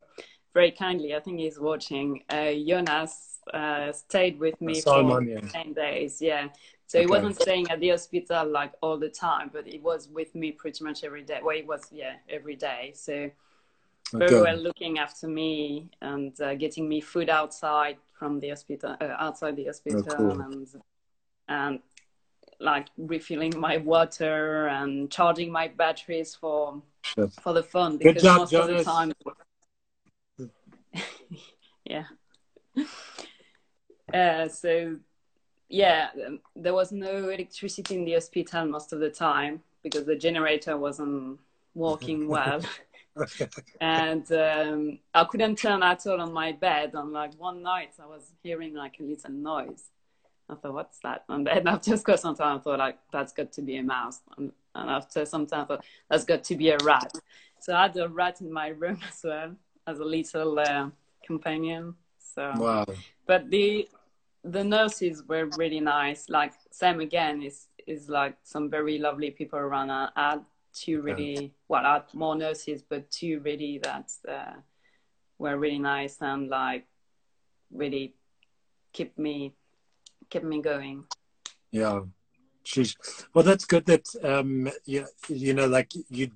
very kindly, I think he's watching. Uh, Jonas uh, stayed with me for yeah. 10 days. Yeah. So okay. he wasn't staying at the hospital like all the time, but he was with me pretty much every day. Well, he was, yeah, every day. So very okay. well looking after me and uh, getting me food outside from the hospital, uh, outside the hospital, oh, cool. and and like refilling my water and charging my batteries for yes. for the phone because job, most Jonas. of the time yeah uh, so yeah there was no electricity in the hospital most of the time because the generator wasn't working well and um, i couldn't turn at all on my bed and like one night i was hearing like a little noise I thought, what's that? And then after some time, I thought, like, that's got to be a mouse. And, and after some time, I thought, that's got to be a rat. So I had a rat in my room as well as a little uh, companion. So, wow. But the the nurses were really nice. Like Sam again is is like some very lovely people around. I had two really well, I had more nurses, but two really that uh, were really nice and like really keep me kept me going. Yeah, she's well. That's good. That um, you you know, like you.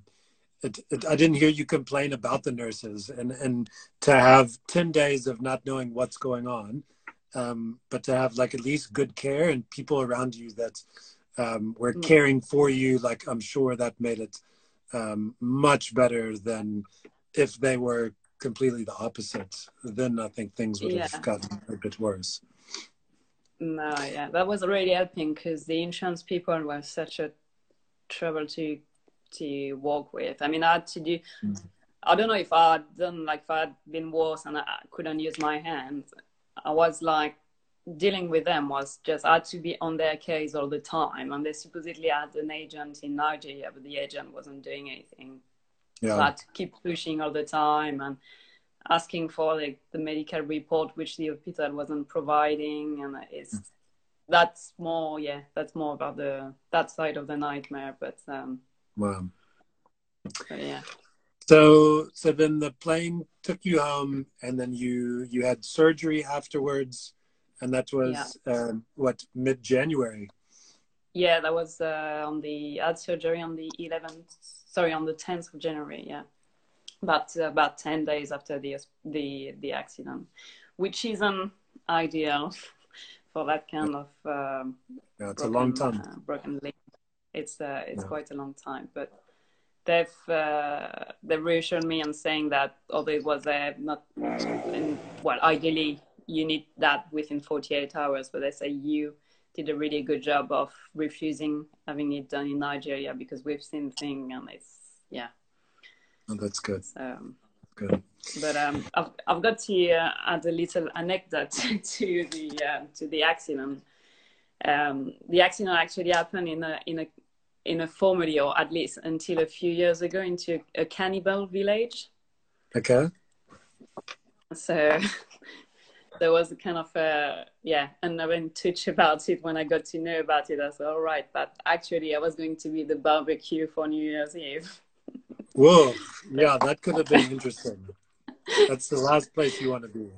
It, it, I didn't hear you complain about the nurses, and and to have ten days of not knowing what's going on, um, but to have like at least good care and people around you that um, were mm. caring for you. Like I'm sure that made it um, much better than if they were completely the opposite. Then I think things would have gotten a bit worse. No, yeah, that was really helping because the insurance people were such a trouble to to work with. I mean, I had to do. Mm. I don't know if I'd done like if I'd been worse and I couldn't use my hands. I was like dealing with them was just I had to be on their case all the time, and they supposedly had an agent in Nigeria, but the agent wasn't doing anything. Yeah. So I had to keep pushing all the time and asking for like the medical report which the hospital wasn't providing and it's mm. that's more yeah that's more about the that side of the nightmare but um wow but, yeah so so then the plane took you home and then you you had surgery afterwards and that was yeah. um, what mid January. Yeah, that was uh, on the I had surgery on the 11th. Sorry, on the 10th of January. Yeah, but uh, about 10 days after the the the accident, which isn't ideal for that kind of. Um, yeah, it's broken, a long time. Uh, broken leg. It's uh, it's yeah. quite a long time, but they've uh, they reassured me on saying that although it was uh, not in, well ideally you need that within 48 hours but they say you did a really good job of refusing having it done in nigeria because we've seen the thing and it's yeah. Oh, that's good. So, good. but um, I've, I've got to uh, add a little anecdote to the uh, to the accident. Um, the accident actually happened in a in a in a formerly or at least until a few years ago into a cannibal village. Okay. So there was a kind of a yeah another touch about it when i got to know about it. I was all right but actually i was going to be the barbecue for new year's eve. Whoa. Yeah that could have been interesting. That's the last place you want to be.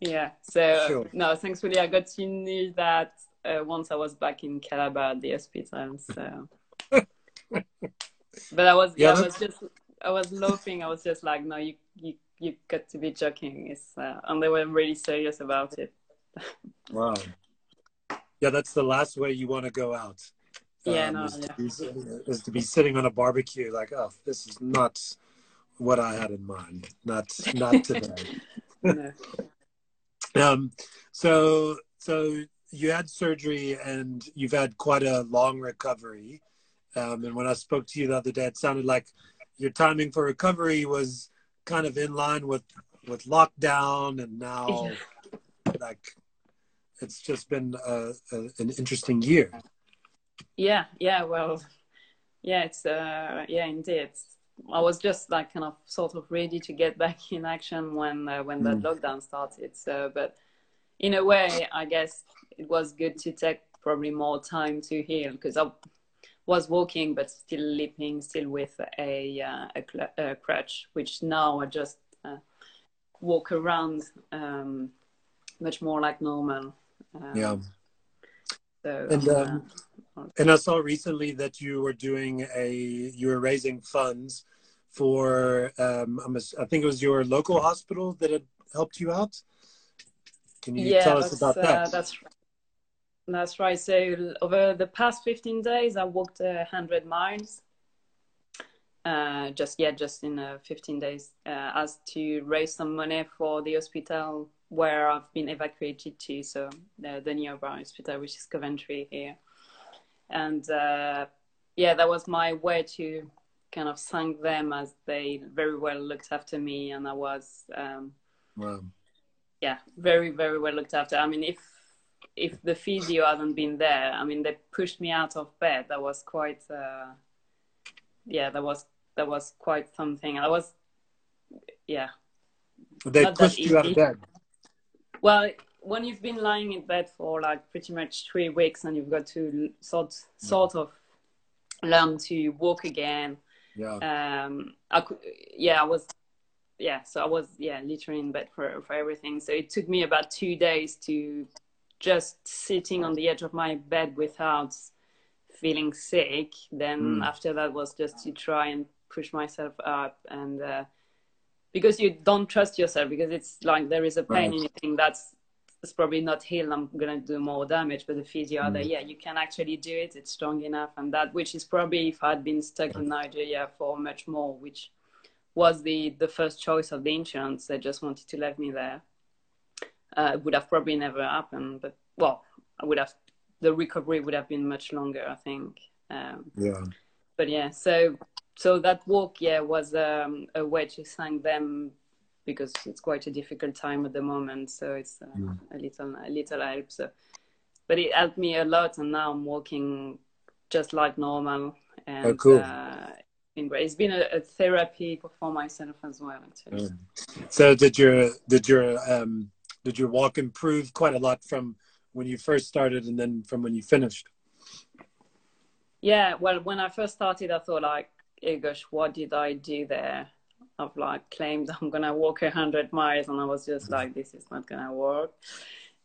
Yeah so sure. no thankfully i got to know that uh, once I was back in Calabar at the hospital. So, but I was, yeah, I was just, I was laughing. I was just like, no, you, you, you got to be joking. It's, uh, and they were really serious about it. wow. Yeah, that's the last way you want to go out. Yeah, um, no, is, yeah. To be, is to be sitting on a barbecue, like, oh, this is not what I had in mind. Not, not today. no. um. So, so you had surgery and you've had quite a long recovery. Um, and when I spoke to you the other day, it sounded like your timing for recovery was kind of in line with with lockdown, and now like it's just been a, a, an interesting year. Yeah, yeah, well, yeah, it's uh, yeah, indeed. I was just like kind of sort of ready to get back in action when uh, when mm. lockdown started. So, but in a way, I guess it was good to take probably more time to heal because I was walking but still limping, still with a uh, a, cl- a, crutch, which now I just uh, walk around um, much more like normal. Um, yeah. So, and um, uh, and I saw recently that you were doing a you were raising funds for um, I think it was your local hospital that had helped you out. Can you yeah, tell us about that? Uh, that's that's right. So over the past 15 days, I walked uh, 100 miles. Uh, just yeah, just in uh, 15 days, uh, as to raise some money for the hospital where I've been evacuated to, so the, the nearby hospital, which is Coventry here. And uh, yeah, that was my way to kind of thank them as they very well looked after me, and I was um, wow. yeah, very very well looked after. I mean, if if the physio hadn't been there, I mean, they pushed me out of bed. That was quite, uh, yeah, that was that was quite something. I was, yeah. They pushed you out of bed. Well, when you've been lying in bed for like pretty much three weeks and you've got to sort sort of learn to walk again. Yeah. Um, I could, yeah, I was, yeah. So I was, yeah, literally in bed for for everything. So it took me about two days to just sitting on the edge of my bed without feeling sick. Then mm. after that was just to try and push myself up and uh, because you don't trust yourself because it's like there is a pain right. and you think that's it's probably not healed. I'm gonna do more damage. But the physio, mm. yeah, you can actually do it. It's strong enough, and that which is probably if I'd been stuck in Nigeria for much more, which was the the first choice of the insurance. They just wanted to leave me there uh, would have probably never happened. But well, I would have the recovery would have been much longer, I think. Um, yeah. But yeah, so so that walk, yeah, was um, a way to thank them because it's quite a difficult time at the moment. So it's uh, mm. a little a little help. So, but it helped me a lot, and now I'm walking just like normal. And, oh, cool. Uh, it's been a, a, therapy for myself as well. Actually. So did your did your um, did your walk improve quite a lot from when you first started and then from when you finished? Yeah, well, when I first started, I thought like, oh gosh, what did I do there? I've like claimed I'm gonna walk a hundred miles, and I was just like, this is not gonna work.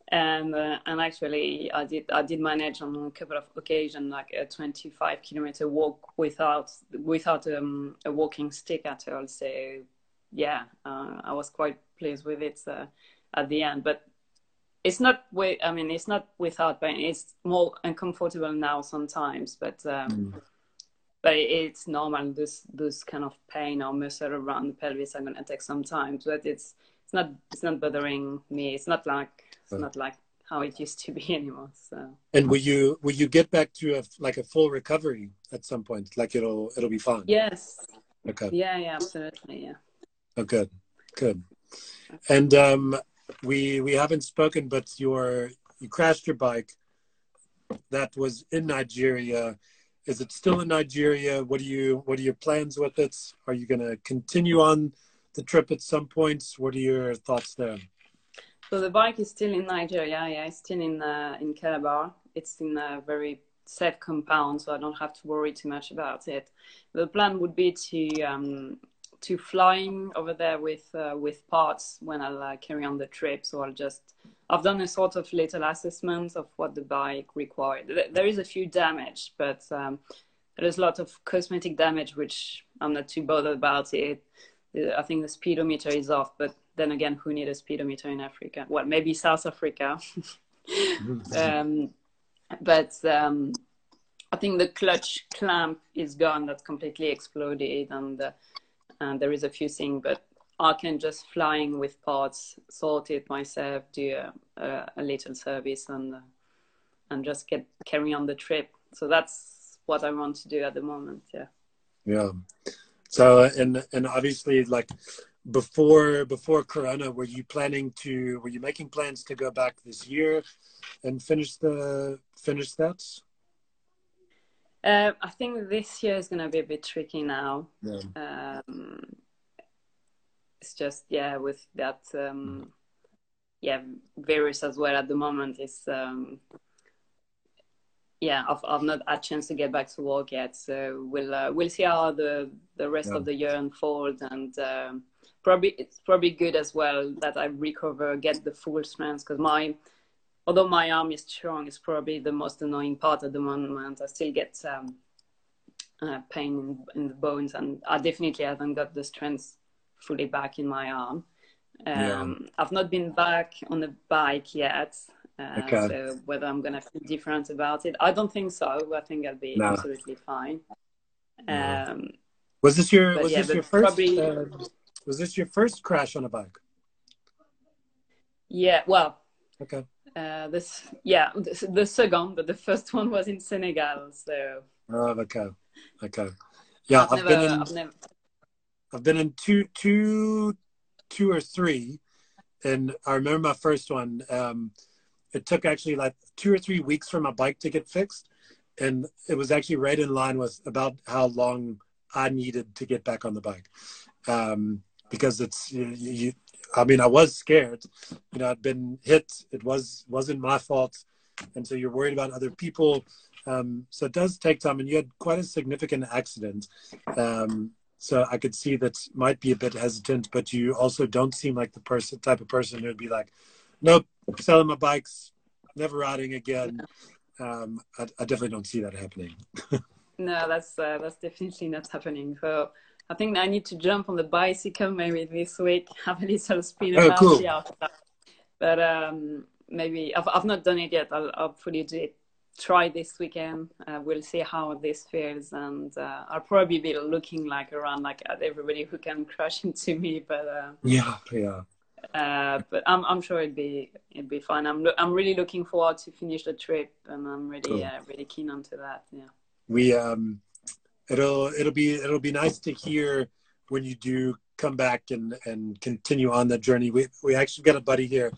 and uh, and actually I did I did manage on a couple of occasions like a 25 kilometer walk without without um, a walking stick at all. So yeah, uh, I was quite pleased with it uh, at the end. But it's not way I mean it's not without pain. It's more uncomfortable now sometimes, but. Um, mm. But it's normal. This this kind of pain or muscle around the pelvis are gonna take some time. But it's it's not it's not bothering me. It's not like it's not like how it used to be anymore. So. And will you will you get back to a like a full recovery at some point? Like it'll it'll be fine. Yes. Okay. Yeah. Yeah. Absolutely. Yeah. Oh, good. Good. And um, we we haven't spoken, but your you crashed your bike. That was in Nigeria. Is it still in Nigeria? What are you What are your plans with it? Are you going to continue on the trip at some points? What are your thoughts there? So the bike is still in Nigeria. Yeah, it's still in uh, in Calabar. It's in a very safe compound, so I don't have to worry too much about it. The plan would be to um, to flying over there with uh, with parts when I'll uh, carry on the trip. So I'll just I've done a sort of little assessment of what the bike required. There is a few damage, but um, there's a lot of cosmetic damage, which I'm not too bothered about. It I think the speedometer is off, but then again, who need a speedometer in Africa? Well, maybe South Africa. um, but um, I think the clutch clamp is gone. That's completely exploded, and, uh, and there is a few things, but I can just flying with parts, sort it myself, do a, a, a little service, and uh, and just get carry on the trip. So that's what I want to do at the moment. Yeah. Yeah. So and and obviously like before before Corona, were you planning to were you making plans to go back this year and finish the finish that? Uh, I think this year is going to be a bit tricky now. Yeah. Um, it's just yeah, with that um, yeah virus as well at the moment. It's um, yeah, I've, I've not had a chance to get back to work yet. So we'll uh, we'll see how the the rest yeah. of the year unfolds, and um, probably it's probably good as well that I recover, get the full strength because my although my arm is strong, it's probably the most annoying part at the moment. I still get um, uh, pain in, in, the bones, and I definitely haven't got the strength fully back in my arm. Um, yeah. I've not been back on the bike yet. Uh, okay. So whether I'm gonna feel different about it, I don't think so. I think I'll be no. absolutely fine. Um, was this your was yeah, this your first? Probably, uh, was this your first crash on a bike? Yeah. Well. Okay. Uh, this yeah the, the, second, but the first one was in Senegal. So. Oh, okay. Okay. Yeah, I've, I've never, been in. I've, never... I've been in two, two, two or three, and I remember my first one. Um, it took actually like two or three weeks for my bike to get fixed and it was actually right in line with about how long i needed to get back on the bike um, because it's you, you, i mean i was scared. You know i'd been hit. It was wasn't my fault. And so you're worried about other people. Um, so it does take time. And you had quite a significant accident. Um, so i could see that might be a bit hesitant but you also don't seem like the person type of person who'd be like nope, selling my bikes, never riding again. Um, I, I, definitely don't see that happening. no, that's uh, that's definitely not happening. So I think I need to jump on the bicycle maybe this week, have a little spin oh, around. Cool. Yeah, but um, maybe I've I've not done it yet. I'll hopefully do it. Try this weekend. Uh, we'll see how this feels, and uh, I'll probably be looking like around like at everybody who can crash into me. But uh, yeah, yeah uh, but I'm I'm sure it'd be it'd be fine. I'm lo- I'm really looking forward to finish the trip, and I'm really cool. uh, really keen onto that. Yeah. We um, it'll it'll be it'll be nice to hear when you do come back and and continue on that journey. We we actually got a buddy here,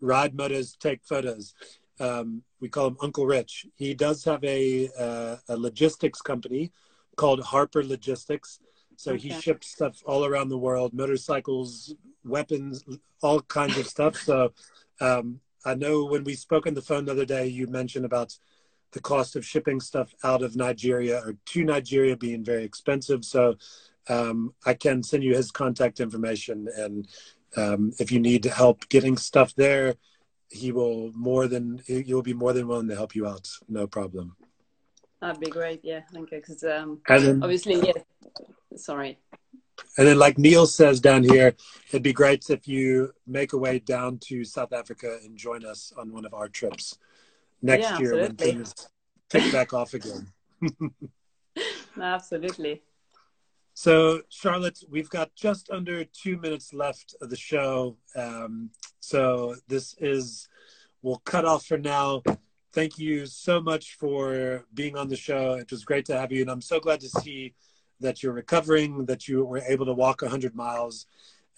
Rod motos, take photos. Um, we call him Uncle Rich. He does have a uh, a logistics company called Harper Logistics. So okay. he ships stuff all around the world, motorcycles, weapons, all kinds of stuff. So um, I know when we spoke on the phone the other day, you mentioned about the cost of shipping stuff out of Nigeria or to Nigeria being very expensive. So um, I can send you his contact information, and um, if you need help getting stuff there, he will more than you'll be more than willing to help you out. No problem. That'd be great. Yeah, thank you. Because um, then, obviously, yeah. Sorry. And then, like Neil says down here, it'd be great if you make a way down to South Africa and join us on one of our trips next Yeah, year when things pick back off again. No, absolutely. So, Charlotte, we've got just under two minutes left of the show. Um, so, this is, we'll cut off for now. Thank you so much for being on the show. It was great to have you. And I'm so glad to see that you're recovering, that you were able to walk 100 miles.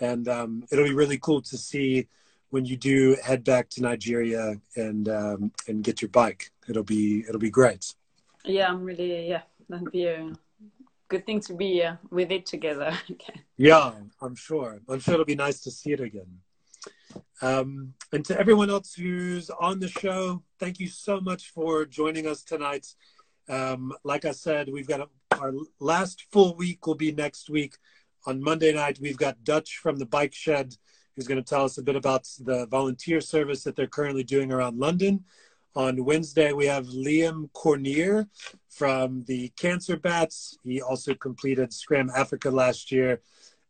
And um, it'll be really cool to see when you do head back to Nigeria and um, and get your bike. It'll be it'll be great. Yeah, I'm really yeah. That'd be a good thing to be uh, with it together. okay. Yeah, I'm sure. I'm sure it'll be nice to see it again. Um, and to everyone else who's on the show, thank you so much for joining us tonight. Um, like I said, we've got a, our last full week will be next week. On Monday night, we've got Dutch from the Bike Shed who's going to tell us a bit about the volunteer service that they're currently doing around London. On Wednesday, we have Liam Cormier from the Cancer Bats. He also completed Scram Africa last year.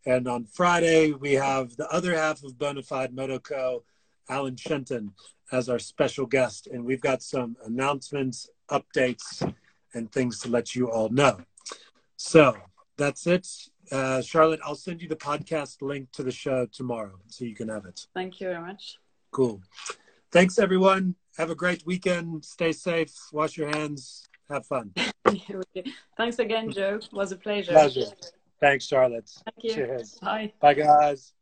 And on Friday, we have the other half of Bonafide Motoco, Alan Shenton, as our special guest. And we've got some announcements, updates, and things to let you all know. So that's it. Uh, Charlotte, I'll send you the podcast link to the show tomorrow so you can have it. Thank you very much. Cool. Thanks, everyone. Have a great weekend. Stay safe. Wash your hands. Have fun. Thanks again, Joe. It was a pleasure. Pleasure. Thanks, Charlotte. Thank you. Cheers. Bye. Bye, guys.